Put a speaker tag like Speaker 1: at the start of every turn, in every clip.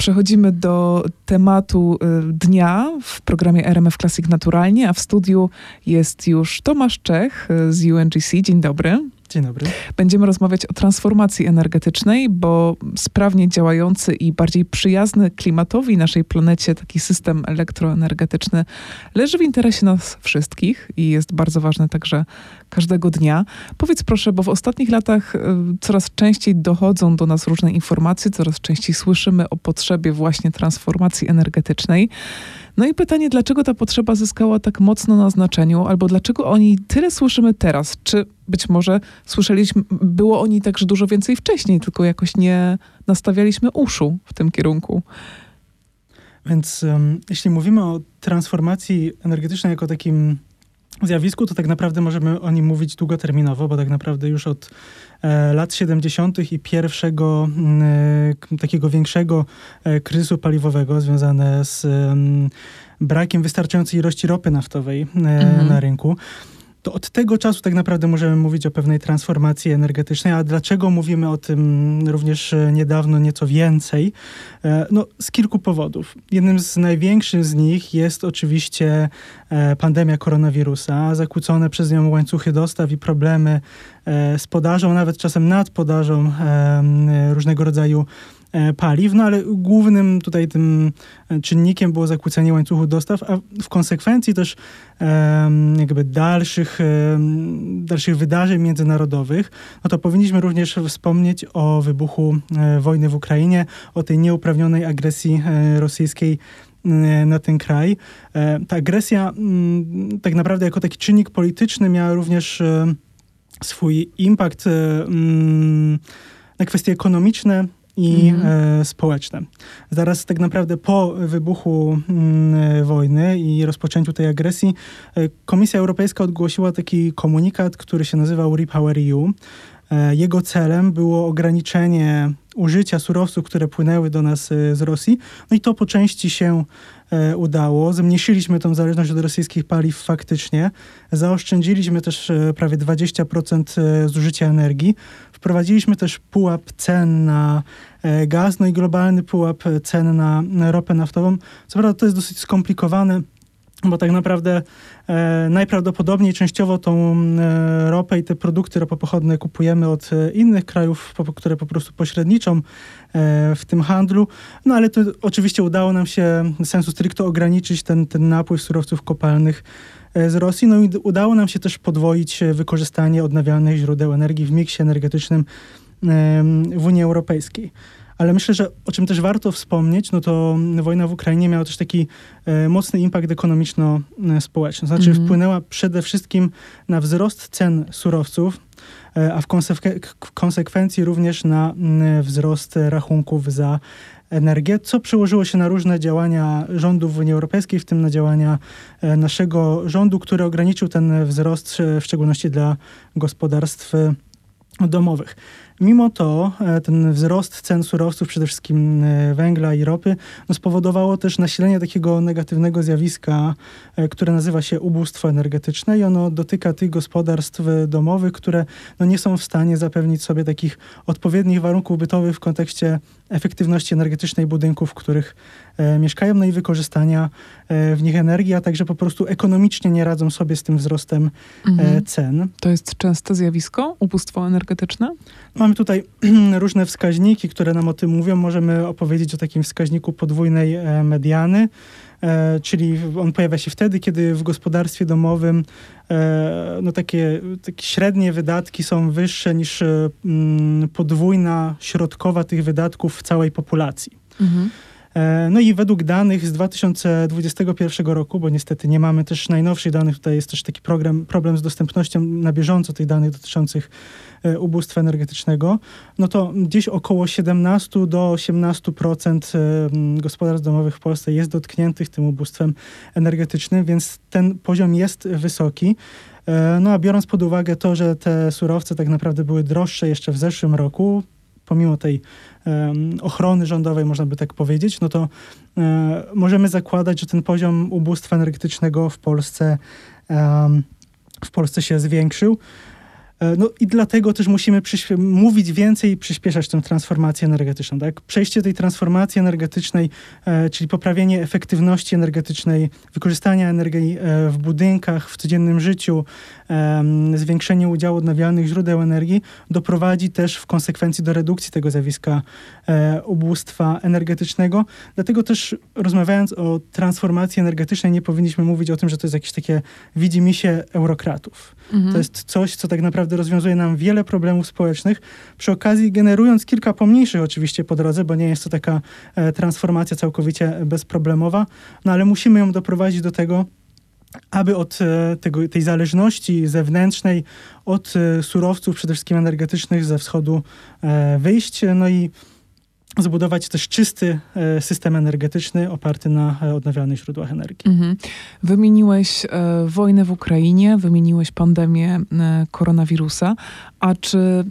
Speaker 1: Przechodzimy do tematu y, dnia w programie RMF Classic Naturalnie, a w studiu jest już Tomasz Czech y, z UNGC. Dzień dobry.
Speaker 2: Dzień dobry.
Speaker 1: Będziemy rozmawiać o transformacji energetycznej, bo sprawnie działający i bardziej przyjazny klimatowi naszej planecie taki system elektroenergetyczny leży w interesie nas wszystkich i jest bardzo ważny także każdego dnia. Powiedz proszę, bo w ostatnich latach y, coraz częściej dochodzą do nas różne informacje, coraz częściej słyszymy o potrzebie właśnie transformacji energetycznej. No i pytanie, dlaczego ta potrzeba zyskała tak mocno na znaczeniu, albo dlaczego o niej tyle słyszymy teraz? Czy być może słyszeliśmy, było o niej także dużo więcej wcześniej, tylko jakoś nie nastawialiśmy uszu w tym kierunku?
Speaker 2: Więc um, jeśli mówimy o transformacji energetycznej jako takim zjawisku, to tak naprawdę możemy o nim mówić długoterminowo, bo tak naprawdę już od e, lat 70. i pierwszego e, takiego większego e, kryzysu paliwowego związane z brakiem wystarczającej ilości ropy naftowej mhm. na rynku to od tego czasu tak naprawdę możemy mówić o pewnej transformacji energetycznej. A dlaczego mówimy o tym również e, niedawno nieco więcej? E, no, z kilku powodów. Jednym z największych z nich jest oczywiście e, pandemia koronawirusa, zakłócone przez nią łańcuchy dostaw i problemy z podażą, nawet czasem nad podażą różnego rodzaju paliw, no ale głównym tutaj tym e, czynnikiem było zakłócenie łańcuchu dostaw, a w konsekwencji też jakby dalszych, dalszych wydarzeń międzynarodowych, no to powinniśmy również wspomnieć o wybuchu e, wojny w Ukrainie, o tej nieuprawnionej agresji rosyjskiej na ten kraj. Ta agresja tak naprawdę jako taki czynnik polityczny miała również swój impact na kwestie ekonomiczne, i mhm. e, społeczne. Zaraz tak naprawdę po wybuchu mm, wojny i rozpoczęciu tej agresji e, Komisja Europejska ogłosiła taki komunikat, który się nazywał Repower EU. E, jego celem było ograniczenie użycia surowców, które płynęły do nas e, z Rosji. No i to po części się e, udało. Zmniejszyliśmy tą zależność od rosyjskich paliw faktycznie. Zaoszczędziliśmy też prawie 20% zużycia energii. Wprowadziliśmy też pułap cen na gaz, no i globalny pułap cen na ropę naftową. Co prawda to jest dosyć skomplikowane, bo tak naprawdę e, najprawdopodobniej częściowo tą e, ropę i te produkty ropopochodne kupujemy od e, innych krajów, po, które po prostu pośredniczą e, w tym handlu. No ale to oczywiście udało nam się sensu stricto ograniczyć ten, ten napływ surowców kopalnych e, z Rosji. No i udało nam się też podwoić e, wykorzystanie odnawialnych źródeł energii w miksie energetycznym w Unii Europejskiej. Ale myślę, że o czym też warto wspomnieć, no to wojna w Ukrainie miała też taki e, mocny impact ekonomiczno-społeczny. Znaczy mm -hmm. wpłynęła przede wszystkim na wzrost cen surowców, e, a w, konsekwen w konsekwencji również na m, wzrost rachunków za energię, co przełożyło się na różne działania rządów Unii Europejskiej, w tym na działania e, naszego rządu, który ograniczył ten wzrost, w szczególności dla gospodarstw domowych. Mimo to e, ten wzrost cen surowców, przede wszystkim e, węgla i ropy, no spowodowało też nasilenie takiego negatywnego zjawiska, e, które nazywa się ubóstwo energetyczne i ono dotyka tych gospodarstw domowych, które no nie są w stanie zapewnić sobie takich odpowiednich warunków bytowych w kontekście efektywności energetycznej budynków, w których e, mieszkają, no i wykorzystania e, w nich energii, a także po prostu ekonomicznie nie radzą sobie z tym wzrostem e, mhm. cen.
Speaker 1: To jest częste zjawisko, ubóstwo energetyczne?
Speaker 2: Mamy tutaj różne wskaźniki, które nam o tym mówią. Możemy opowiedzieć o takim wskaźniku podwójnej e, mediany. E, czyli on pojawia się wtedy, kiedy w gospodarstwie domowym e, no takie, takie średnie wydatki są wyższe niż e, mm, podwójna środkowa tych wydatków w całej populacji. Mhm. No i według danych z 2021 roku, bo niestety nie mamy też najnowszych danych, tutaj jest też taki program, problem z dostępnością na bieżąco tych danych dotyczących ubóstwa energetycznego, no to gdzieś około 17 do 18% e, gospodarstw domowych w Polsce jest dotkniętych tym ubóstwem energetycznym, więc ten poziom jest wysoki. No a biorąc pod uwagę to, że te surowce tak naprawdę były droższe jeszcze w zeszłym roku, pomimo tej um, ochrony rządowej, można by tak powiedzieć, no to um, możemy zakładać, że ten poziom ubóstwa energetycznego w Polsce, um, w Polsce się zwiększył. E, no i dlatego też musimy mówić więcej i przyspieszać tę transformację energetyczną. Tak? Przejście tej transformacji energetycznej, e, czyli poprawienie efektywności energetycznej, wykorzystania energii e, w budynkach, w codziennym życiu, zwiększenie udziału odnawialnych źródeł energii, doprowadzi też w konsekwencji do redukcji tego zjawiska e, ubóstwa energetycznego. Dlatego też rozmawiając o transformacji energetycznej, nie powinniśmy mówić o tym, że to jest jakieś takie widzimisię eurokratów. Mhm. To jest coś, co tak naprawdę rozwiązuje nam wiele problemów społecznych, przy okazji generując kilka pomniejszych oczywiście po drodze, bo nie jest to taka e, transformacja całkowicie bezproblemowa, no ale musimy ją doprowadzić do tego, aby od e, tego, tej zależności zewnętrznej, od e, surowców przede wszystkim energetycznych ze wschodu e, wyjść. No i zbudować też czysty e, system energetyczny oparty na e, odnawialnych źródłach energii. Mhm.
Speaker 1: Wymieniłeś e, wojnę w Ukrainie, wymieniłeś pandemię koronawirusa, a czy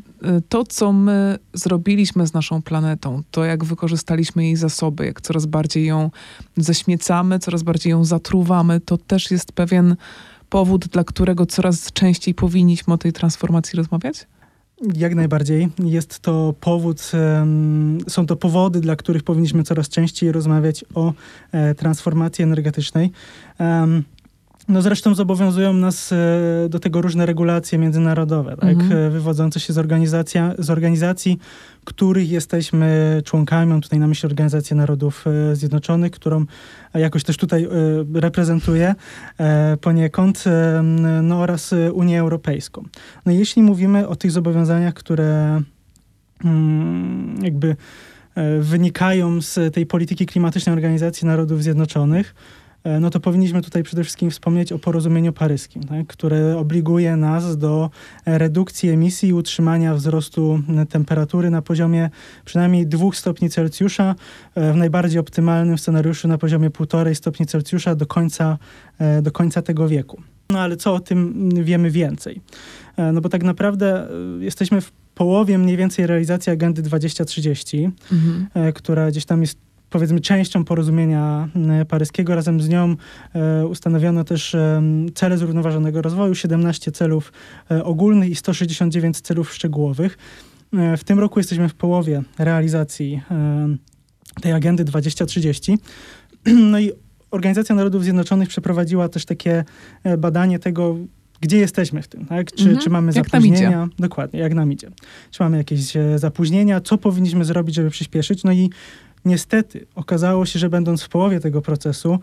Speaker 1: to, co my zrobiliśmy z naszą planetą, to jak wykorzystaliśmy jej zasoby, jak coraz bardziej ją zaśmiecamy, coraz bardziej ją zatruwamy, to też jest pewien powód, dla którego coraz częściej powinniśmy o tej transformacji rozmawiać?
Speaker 2: Jak najbardziej. Jest to powód, są to powody, dla których powinniśmy coraz częściej rozmawiać o e, transformacji energetycznej. No zresztą zobowiązują nas e, do tego różne regulacje międzynarodowe, tak? Mhm. E, wywodzące się z, organizacja, z organizacji, których jesteśmy członkami. Mam tutaj na myśli Organizację Narodów e, Zjednoczonych, którą jakoś też tutaj reprezentuję poniekąd, no oraz Unię Europejską. No jeśli mówimy o tych zobowiązaniach, które mm, jakby wynikają z tej polityki klimatycznej Organizacji Narodów Zjednoczonych, no to powinniśmy tutaj przede wszystkim wspomnieć o porozumieniu paryskim, tak, które obliguje nas do redukcji emisji i utrzymania wzrostu temperatury na poziomie przynajmniej 2 stopni Celsjusza, e, w najbardziej optymalnym scenariuszu na poziomie 1,5 stopni Celsjusza do końca, e, do końca tego wieku. No ale co o tym wiemy więcej? No bo tak naprawdę jesteśmy w połowie mniej więcej realizacji agendy 2030, mhm. która gdzieś tam jest powiedzmy częścią porozumienia e, paryskiego. Razem z nią e, ustanowiono też e, cele zrównoważonego rozwoju, 17 celów ogólnych i 169 celów szczegółowych. W tym roku jesteśmy w połowie realizacji tej agendy 2030. No i Organizacja Narodów Zjednoczonych przeprowadziła też takie badanie tego, gdzie jesteśmy w tym, tak? Czy, mhm. czy mamy jak zapóźnienia? Dokładnie, jak nam idzie. Czy mamy jakieś zapóźnienia? Co powinniśmy zrobić, żeby przyspieszyć? No i Niestety okazało się, że będąc w połowie tego procesu,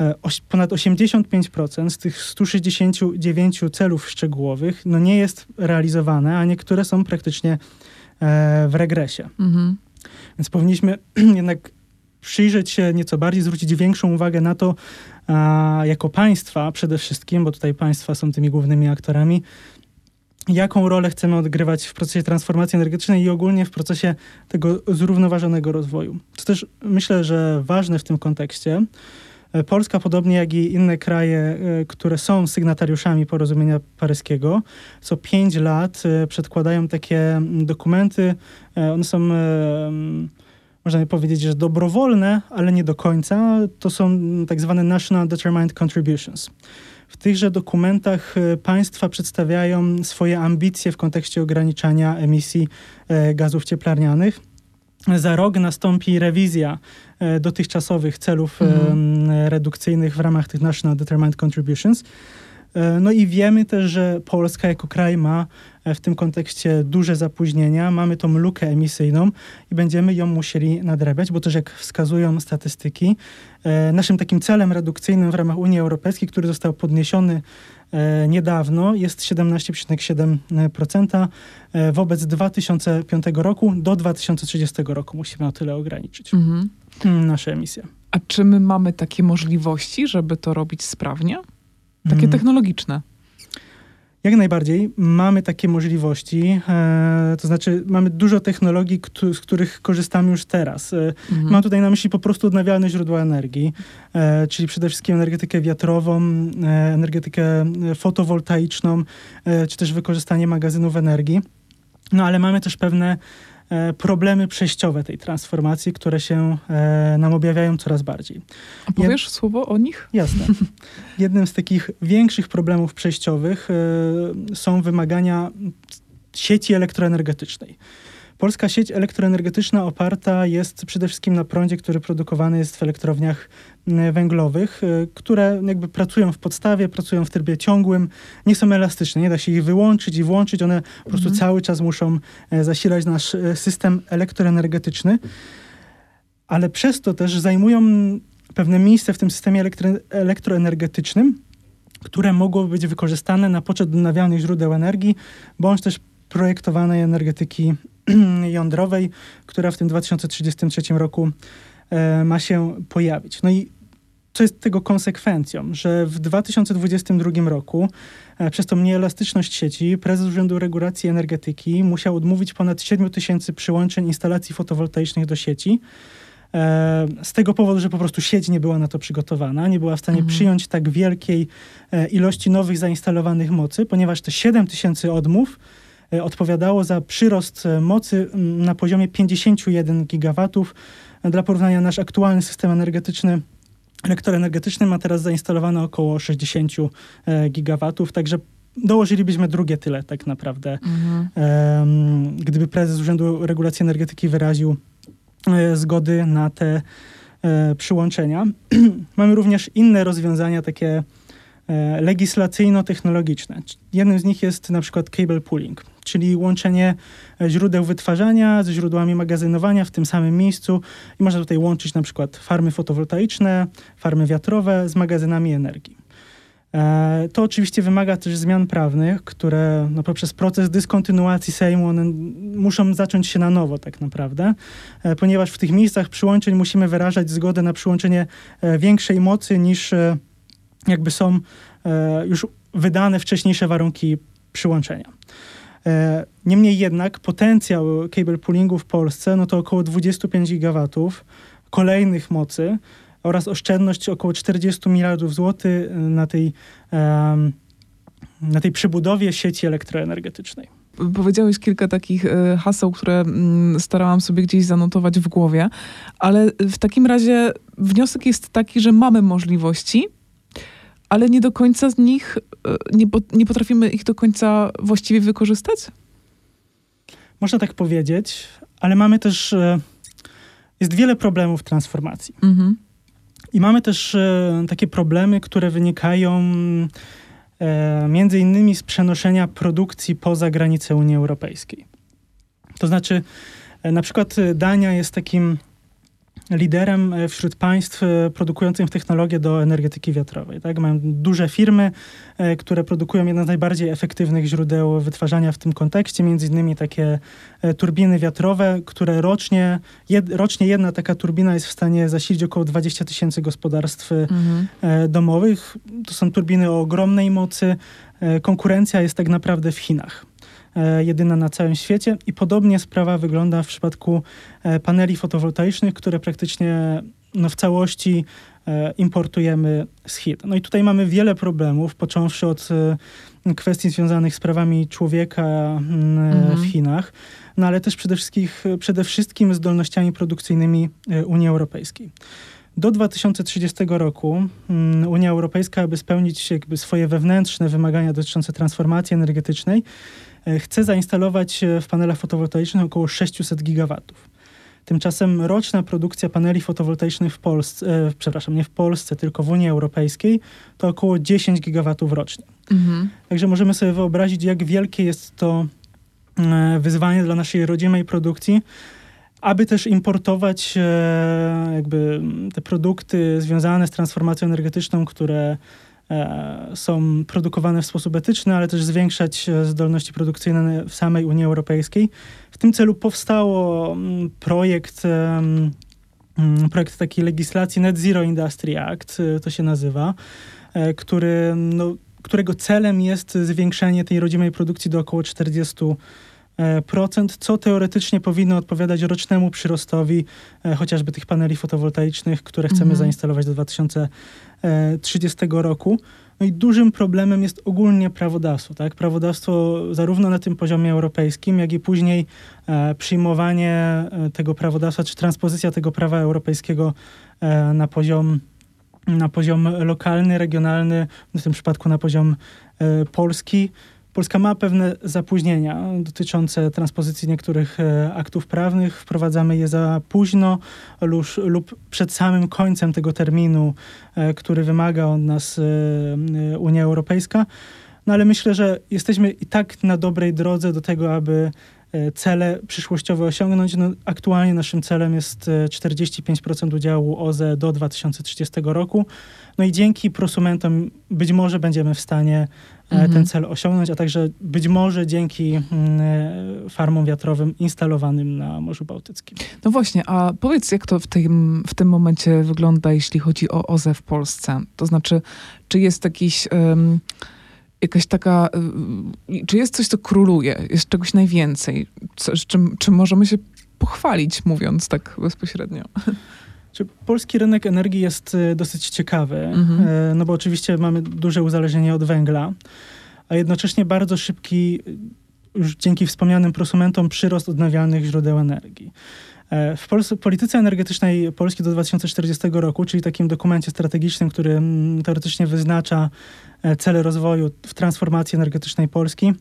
Speaker 2: e, ponad 85% z tych 169 celów szczegółowych no nie jest realizowane, a niektóre są praktycznie e, w regresie. Mhm. Więc powinniśmy jednak przyjrzeć się nieco bardziej, zwrócić większą uwagę na to, jako państwa przede wszystkim, bo tutaj państwa są tymi głównymi aktorami, jaką rolę chcemy odgrywać w procesie transformacji energetycznej i ogólnie w procesie tego zrównoważonego rozwoju. To też myślę, że ważne w tym kontekście. E, Polska, podobnie jak i inne kraje, e, które są sygnatariuszami porozumienia paryskiego, co pięć lat e, przedkładają takie dokumenty. One są, można powiedzieć, że dobrowolne, ale nie do końca. To są tak zwane National Determined Contributions. W tychże dokumentach e, państwa przedstawiają swoje ambicje w kontekście ograniczania emisji e, gazów cieplarnianych. Za rok nastąpi rewizja e, dotychczasowych celów mhm. redukcyjnych w ramach tych National Determined Contributions. No i wiemy też, że Polska jako kraj ma w tym kontekście duże zapóźnienia. Mamy tą lukę emisyjną i będziemy ją musieli nadrabiać, bo też jak wskazują statystyki, e, naszym takim celem redukcyjnym w ramach Unii Europejskiej, który został podniesiony niedawno, jest 17,7%. Wobec 2005 roku do 2030 roku musimy o tyle ograniczyć mhm. nasze emisje.
Speaker 1: A czy my mamy takie możliwości, żeby to robić sprawnie? Takie mm. technologiczne.
Speaker 2: Jak najbardziej mamy takie możliwości, e, to znaczy mamy dużo technologii, z których korzystamy już teraz. E, mhm. Mam tutaj na myśli po prostu odnawialne źródła energii, e, czyli przede wszystkim energetykę wiatrową, e, energetykę fotowoltaiczną, e, czy też wykorzystanie magazynów energii. No ale mamy też pewne e, problemy przejściowe tej transformacji, które się e, nam objawiają coraz bardziej.
Speaker 1: A powiesz Jed... słowo o nich?
Speaker 2: Jasne. Jednym z takich większych problemów przejściowych e, są wymagania sieci elektroenergetycznej. Polska sieć elektroenergetyczna oparta jest przede wszystkim na prądzie, który produkowany jest w elektrowniach węglowych, e, które jakby pracują w podstawie, pracują w trybie ciągłym, nie są elastyczne, nie da się ich wyłączyć i włączyć, one po prostu mhm. cały czas muszą e, zasilać nasz e, system elektroenergetyczny, ale przez to też zajmują pewne miejsce w tym systemie elektro elektroenergetycznym, które mogą być wykorzystane na poczet odnawialnych źródeł energii, bądź też projektowanej energetyki jądrowej, która w tym 2033 roku e, ma się pojawić. No i co jest tego konsekwencją, że w 2022 roku e, przez tą nieelastyczność sieci prezes Urzędu Regulacji Energetyki musiał odmówić ponad 7 tysięcy przyłączeń instalacji fotowoltaicznych do sieci. E, z tego powodu, że po prostu sieć nie była na to przygotowana, nie była w stanie mhm. przyjąć tak wielkiej ilości nowych zainstalowanych mocy, ponieważ te 7 tysięcy odmów odpowiadało za przyrost e, mocy na poziomie 51 gigawatów. E, dla porównania nasz aktualny system energetyczny elektroenergetyczny ma teraz zainstalowane około 60 gigawatów, także dołożylibyśmy drugie tyle tak naprawdę, mhm. gdyby prezes Urzędu Regulacji Energetyki wyraził zgody na te przyłączenia. Mamy również inne rozwiązania takie legislacyjno-technologiczne. Jednym z nich jest na przykład cable pooling czyli łączenie źródeł wytwarzania ze źródłami magazynowania w tym samym miejscu i można tutaj łączyć na przykład farmy fotowoltaiczne, farmy wiatrowe z magazynami energii. E, to oczywiście wymaga też zmian prawnych, które no, poprzez proces dyskontynuacji Sejmu one muszą zacząć się na nowo tak naprawdę, e, ponieważ w tych miejscach przyłączeń musimy wyrażać zgodę na przyłączenie e, większej mocy niż jakby są już wydane wcześniejsze warunki przyłączenia. E, niemniej jednak potencjał cable poolingu w Polsce no to około 25 gigawatów kolejnych mocy oraz oszczędność około 40 miliardów złotych na tej, na tej przebudowie sieci elektroenergetycznej.
Speaker 1: Powiedziałeś kilka takich e, haseł, które mm, starałam sobie gdzieś zanotować w głowie, ale w takim razie wniosek jest taki, że mamy możliwości, ale nie do końca z nich, e, nie, nie potrafimy ich do końca właściwie wykorzystać?
Speaker 2: Można tak powiedzieć, ale mamy też, e, jest wiele problemów transformacji. Mhm. I mamy też e, takie problemy, które wynikają między innymi z przenoszenia produkcji poza granice Unii Europejskiej. To znaczy, na przykład Dania jest takim liderem e, wśród państw e, produkujących technologię do energetyki wiatrowej. Tak? Mają duże firmy, e, które produkują jedno z najbardziej efektywnych źródeł wytwarzania w tym kontekście, między innymi takie turbiny wiatrowe, które rocznie, jed, rocznie jedna taka turbina jest w stanie zasilić około 20 tysięcy gospodarstw mhm. domowych. To są turbiny o ogromnej mocy. Konkurencja jest tak naprawdę w Chinach. E, jedyna na całym świecie. I podobnie sprawa wygląda w przypadku e, paneli fotowoltaicznych, które praktycznie no, w całości e, importujemy z Chin. No i tutaj mamy wiele problemów, począwszy od kwestii związanych z prawami człowieka mm, mhm. w Chinach, no ale też przede wszystkim, przede wszystkim zdolnościami produkcyjnymi Unii Europejskiej. Do 2030 roku mm, Unia Europejska, aby spełnić jakby swoje wewnętrzne wymagania dotyczące transformacji energetycznej, chce zainstalować e, w panelach fotowoltaicznych około 600 gigawatów. Tymczasem roczna produkcja paneli fotowoltaicznych w Polsce, e, przepraszam, nie w Polsce, tylko w Unii Europejskiej, to około 10 gigawatów rocznie. Mhm. Także możemy sobie wyobrazić, jak wielkie jest to e, wyzwanie dla naszej rodzimej produkcji, aby też importować e, jakby te produkty związane z transformacją energetyczną, które E, są produkowane w sposób etyczny, ale też zwiększać e, zdolności produkcyjne w samej Unii Europejskiej. W tym celu powstało mm, projekt, mm, projekt takiej legislacji Net Zero Industry Act, e, to się nazywa, który, no, którego celem jest zwiększenie tej rodzimej produkcji do około 40 procent, co teoretycznie powinno odpowiadać rocznemu przyrostowi chociażby tych paneli fotowoltaicznych, które chcemy mhm. zainstalować do 2030 roku. No i dużym problemem jest ogólnie prawodawstwo. Tak? Prawodawstwo zarówno na tym poziomie europejskim, jak i później e, przyjmowanie e, tego prawodawstwa, czy transpozycja tego prawa europejskiego e, na poziom na poziom lokalny, regionalny, w tym przypadku na poziom e, polski. Polska ma pewne zapóźnienia dotyczące transpozycji niektórych e, aktów prawnych. Wprowadzamy je za późno lub, lub przed samym końcem tego terminu, e, który wymaga od nas e, Unia Europejska. No ale myślę, że jesteśmy i tak na dobrej drodze do tego, aby cele przyszłościowe osiągnąć. No, aktualnie naszym celem jest 45% udziału OZE do 2030 roku. No i dzięki prosumentom być może będziemy w stanie mhm. ten cel osiągnąć, a także być może dzięki mm, e, farmom wiatrowym instalowanym na Morzu Bałtyckim.
Speaker 1: No właśnie, a powiedz, jak to w tym, w tym momencie wygląda, jeśli chodzi o OZE w Polsce? To znaczy, czy jest jakiś... Um, jakaś taka, y, czy jest coś, co króluje, jest czegoś najwięcej, co, czym, czym możemy się pochwalić, mówiąc tak bezpośrednio?
Speaker 2: Czy polski rynek energii jest e, dosyć ciekawy, mhm. E, no bo oczywiście mamy duże uzależnienie od węgla, a jednocześnie bardzo szybki, już dzięki wspomnianym prosumentom, przyrost odnawialnych źródeł energii. E, w Polsce, polityce energetycznej Polski do 2040 roku, czyli takim dokumencie strategicznym, który mm, teoretycznie wyznacza cele rozwoju w transformacji energetycznej Polski,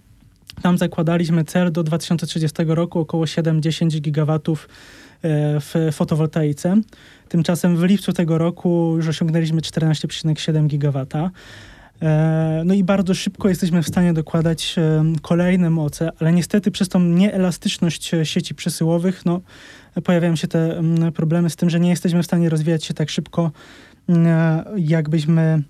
Speaker 2: tam zakładaliśmy cel do 2030 roku około 7-10 gigawatów w fotowoltaice. Tymczasem w lipcu tego roku już osiągnęliśmy 14,7 gigawata. E, no i bardzo szybko jesteśmy w stanie dokładać e, kolejne moce, ale niestety przez tą nieelastyczność sieci przesyłowych no, pojawiają się te mm, problemy z tym, że nie jesteśmy w stanie rozwijać się tak szybko, mm, jakbyśmy,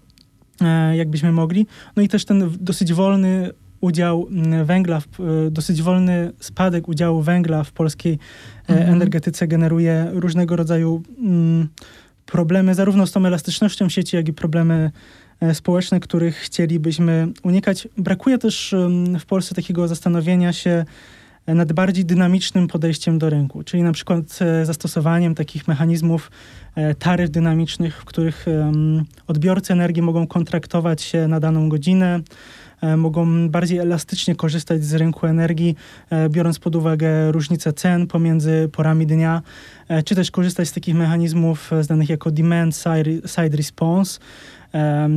Speaker 2: e, jakbyśmy mogli. No i też ten dosyć wolny udział mm, węgla, dosyć wolny spadek udziału węgla w polskiej mhm. energetyce generuje różnego rodzaju problemy, zarówno z tą elastycznością sieci, jak i problemy e, społeczne, których chcielibyśmy unikać. Brakuje też w Polsce takiego zastanowienia się nad bardziej dynamicznym podejściem do rynku, czyli na przykład e, zastosowaniem takich mechanizmów e, taryf dynamicznych, w których odbiorcy energii mogą kontraktować się na daną godzinę, E, mogą bardziej elastycznie korzystać z rynku energii, e, biorąc pod uwagę różnice cen pomiędzy porami dnia, e, czy też korzystać z takich mechanizmów znanych jako demand side response,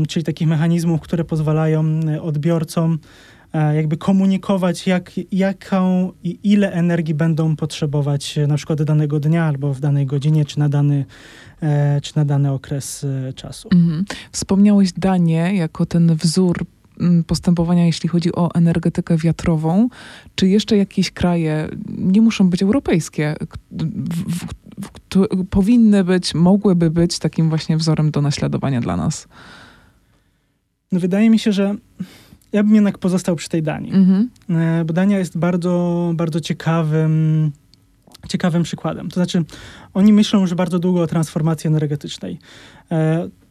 Speaker 2: czyli takich mechanizmów, które pozwalają odbiorcom jakby komunikować, jak, jaką i ile energii będą potrzebować na przykład danego dnia albo w danej godzinie, czy na dany, czy na dany okres czasu. Mhm.
Speaker 1: Wspomniałeś Danię jako ten wzór postępowania, jeśli chodzi o energetykę wiatrową? Czy jeszcze jakieś kraje, nie muszą być europejskie, w, w, w, powinny być, mogłyby być takim właśnie wzorem do naśladowania dla nas?
Speaker 2: No wydaje mi się, że ja bym jednak pozostał przy tej Danii. Mhm. E, bo Dania jest bardzo, bardzo ciekawym, ciekawym przykładem. To znaczy, oni myślą już bardzo długo o transformacji energetycznej.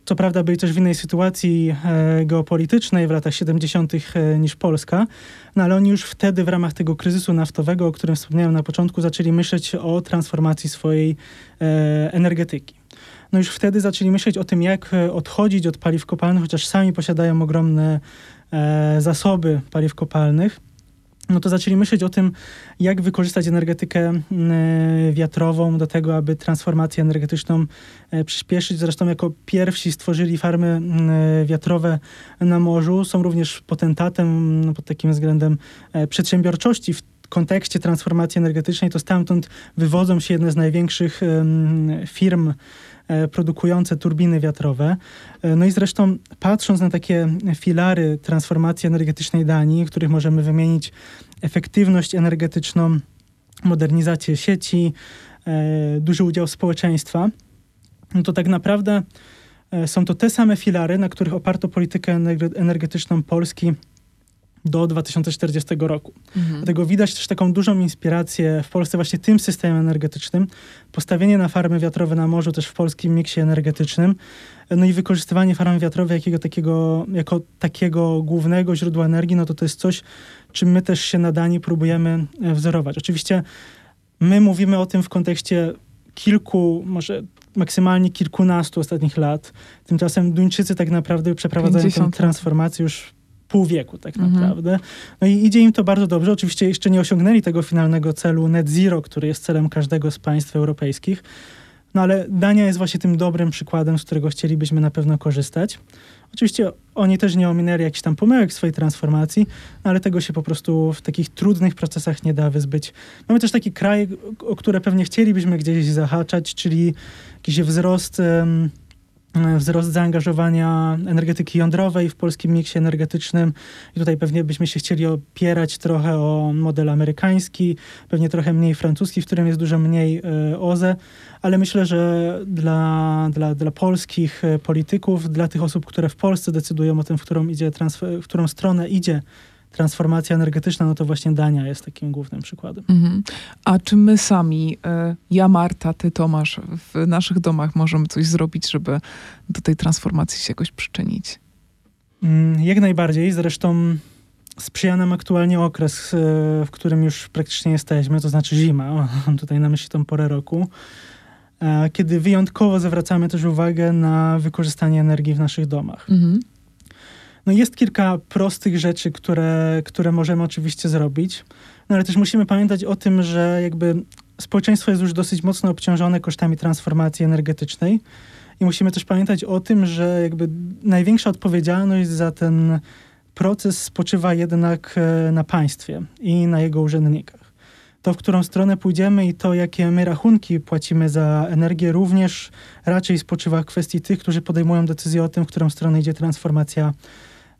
Speaker 2: E, co prawda byli też w innej sytuacji e, geopolitycznej w latach 70. E, niż Polska, no ale oni już wtedy w ramach tego kryzysu naftowego, o którym wspomniałem na początku, zaczęli myśleć o transformacji swojej e, energetyki. No już wtedy zaczęli myśleć o tym, jak odchodzić od paliw kopalnych, chociaż sami posiadają ogromne zasoby paliw kopalnych no to zaczęli myśleć o tym, jak wykorzystać energetykę e, wiatrową do tego, aby transformację energetyczną e, przyspieszyć. Zresztą jako pierwsi stworzyli farmy e, wiatrowe na morzu. Są również potentatem mm, pod takim względem przedsiębiorczości w kontekście transformacji energetycznej. To stamtąd wywodzą się jedne z największych firm produkujące turbiny wiatrowe. E, no i zresztą patrząc na takie filary transformacji energetycznej Danii, których możemy wymienić efektywność energetyczną, modernizację sieci, e, duży udział społeczeństwa, no to tak naprawdę są to te same filary, na których oparto politykę energetyczną Polski do 2040 roku. Mhm. Dlatego widać też taką dużą inspirację w Polsce właśnie tym systemem energetycznym. Postawienie na farmy wiatrowe na morzu też w polskim miksie energetycznym. No i wykorzystywanie farm wiatrowych jakiego takiego, jako takiego głównego źródła energii, no to to jest coś, czym my też się nadani próbujemy e, wzorować. Oczywiście my mówimy o tym w kontekście kilku, może maksymalnie kilkunastu ostatnich lat. Tymczasem Duńczycy tak naprawdę przeprowadzają tę transformację już pół wieku tak mhm. naprawdę. No i idzie im to bardzo dobrze. Oczywiście jeszcze nie osiągnęli tego finalnego celu net zero, który jest celem każdego z państw europejskich. No ale Dania jest właśnie tym dobrym przykładem, z którego chcielibyśmy na pewno korzystać. Oczywiście oni też nie ominęli jakichś tam pomyłek w swojej transformacji, no ale tego się po prostu w takich trudnych procesach nie da wyzbyć. Mamy też taki kraj, o które pewnie chcielibyśmy gdzieś zahaczać, czyli jakiś wzrost... Um, wzrost zaangażowania energetyki jądrowej w polskim miksie energetycznym. I tutaj pewnie byśmy się chcieli opierać trochę o model amerykański, pewnie trochę mniej francuski, w którym jest dużo mniej y, OZE, ale myślę, że dla, dla, dla polskich e, polityków, dla tych osób, które w Polsce decydują o tym, w którą, idzie transfer, w którą stronę idzie transformacja energetyczna, no to właśnie Dania jest takim głównym przykładem. Mhm.
Speaker 1: A czy my sami, e, ja Marta, ty Tomasz, w naszych domach możemy coś zrobić, żeby do tej transformacji się jakoś przyczynić?
Speaker 2: Mm, jak najbardziej. Zresztą sprzyja nam aktualnie okres, e, w którym już praktycznie jesteśmy, to znaczy zima. Mam tutaj na myśli tą porę roku e, kiedy wyjątkowo zwracamy też uwagę na wykorzystanie energii w naszych domach. Mhm. No jest kilka prostych rzeczy, które, które możemy oczywiście zrobić, no ale też musimy pamiętać o tym, że jakby społeczeństwo jest już dosyć mocno obciążone kosztami transformacji energetycznej i musimy też pamiętać o tym, że jakby największa odpowiedzialność za ten proces spoczywa jednak e, na państwie i na jego urzędnikach. To, w którą stronę pójdziemy i to, jakie my rachunki płacimy za energię, również raczej spoczywa w kwestii tych, którzy podejmują decyzję o tym, w którą stronę idzie transformacja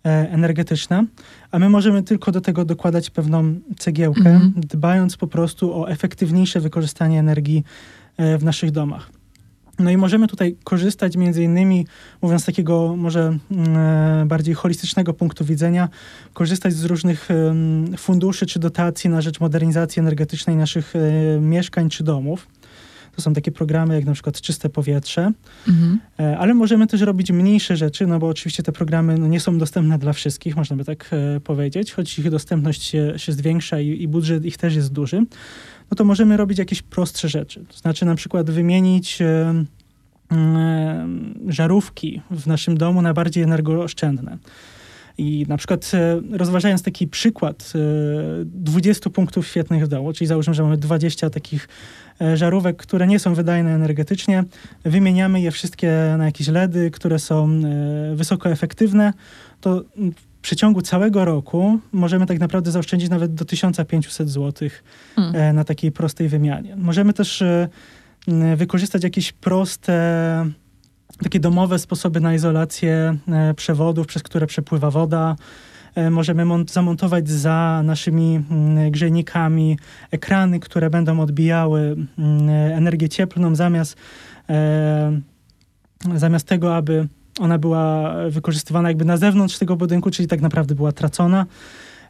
Speaker 2: energetyczna, a my możemy tylko do tego dokładać pewną cegiełkę, mm. dbając po prostu o efektywniejsze wykorzystanie energii e, w naszych domach. No i możemy tutaj korzystać między innymi, mówiąc takiego może mm, e, bardziej holistycznego punktu widzenia, korzystać z różnych funduszy czy dotacji na rzecz modernizacji energetycznej naszych mieszkań czy domów. To są takie programy jak na przykład Czyste Powietrze, mhm. E, ale możemy też robić mniejsze rzeczy, no bo oczywiście te programy no, nie są dostępne dla wszystkich, można by tak e, powiedzieć, choć ich dostępność się, się zwiększa i, i budżet ich też jest duży, no to możemy robić jakieś prostsze rzeczy. To znaczy na przykład wymienić e, żarówki w naszym domu na bardziej energooszczędne. I na przykład e, rozważając taki przykład 20 punktów świetnych w domu, czyli załóżmy, że mamy 20 takich E, żarówek, które nie są wydajne energetycznie. Wymieniamy je wszystkie na jakieś LEDy, które są e, wysoko efektywne. To w przeciągu całego roku możemy tak naprawdę zaoszczędzić nawet do 1500 zł hmm. na takiej prostej wymianie. Możemy też wykorzystać jakieś proste, takie domowe sposoby na izolację przewodów, przez które przepływa woda. E, możemy zamontować za naszymi mm, grzejnikami ekrany, które będą odbijały mm, energię cieplną zamiast, e, zamiast tego, aby ona była wykorzystywana jakby na zewnątrz tego budynku, czyli tak naprawdę była tracona.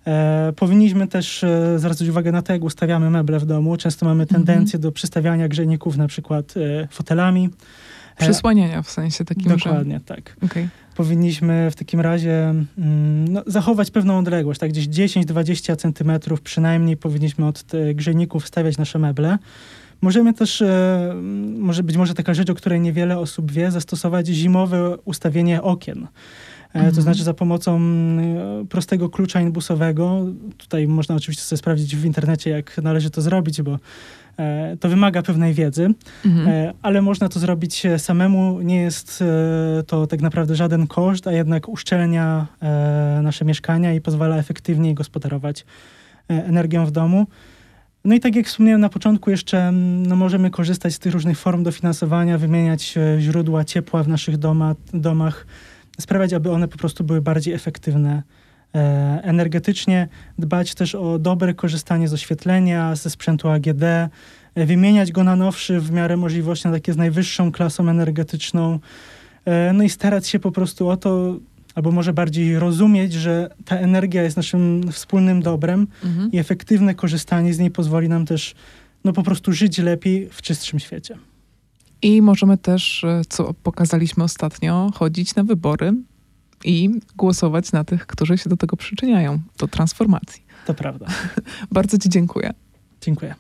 Speaker 2: E, powinniśmy też e, zwracać uwagę na to, jak ustawiamy meble w domu. Często mamy mhm. tendencję mm -hmm. do przystawiania grzejników na przykład e, fotelami.
Speaker 1: Przysłaniania w sensie takim,
Speaker 2: Dokładnie, że... tak. Okay powinniśmy w takim razie mm, no, zachować pewną odległość, tak gdzieś 10-20 centymetrów przynajmniej powinniśmy od grzejników stawiać nasze meble. Możemy też, e, może być może taka rzecz, o której niewiele osób wie, zastosować zimowe ustawienie okien. Mhm. To znaczy za pomocą prostego klucza inbusowego. Tutaj można oczywiście sobie sprawdzić w internecie, jak należy to zrobić, bo E, to wymaga pewnej wiedzy, mhm. E, ale można to zrobić samemu. Nie jest e, to tak naprawdę żaden koszt, a jednak uszczelnia nasze mieszkania i pozwala efektywniej gospodarować energią w domu. No i tak jak wspomniałem na początku, jeszcze no, możemy korzystać z tych różnych form dofinansowania, wymieniać źródła ciepła w naszych doma, domach, sprawiać, aby one po prostu były bardziej efektywne E, energetycznie, dbać też o dobre korzystanie z oświetlenia, ze sprzętu AGD, e, wymieniać go na nowszy w miarę możliwości na takie z najwyższą klasą energetyczną, e, no i starać się po prostu o to, albo może bardziej rozumieć, że ta energia jest naszym wspólnym dobrem
Speaker 1: Mhm.
Speaker 2: i efektywne korzystanie z niej pozwoli nam też no po prostu żyć lepiej w czystszym świecie.
Speaker 1: I możemy też, e, co pokazaliśmy ostatnio, chodzić na wybory i głosować na tych, którzy się do tego przyczyniają, do transformacji.
Speaker 2: To prawda.
Speaker 1: Bardzo Ci dziękuję.
Speaker 2: Dziękuję.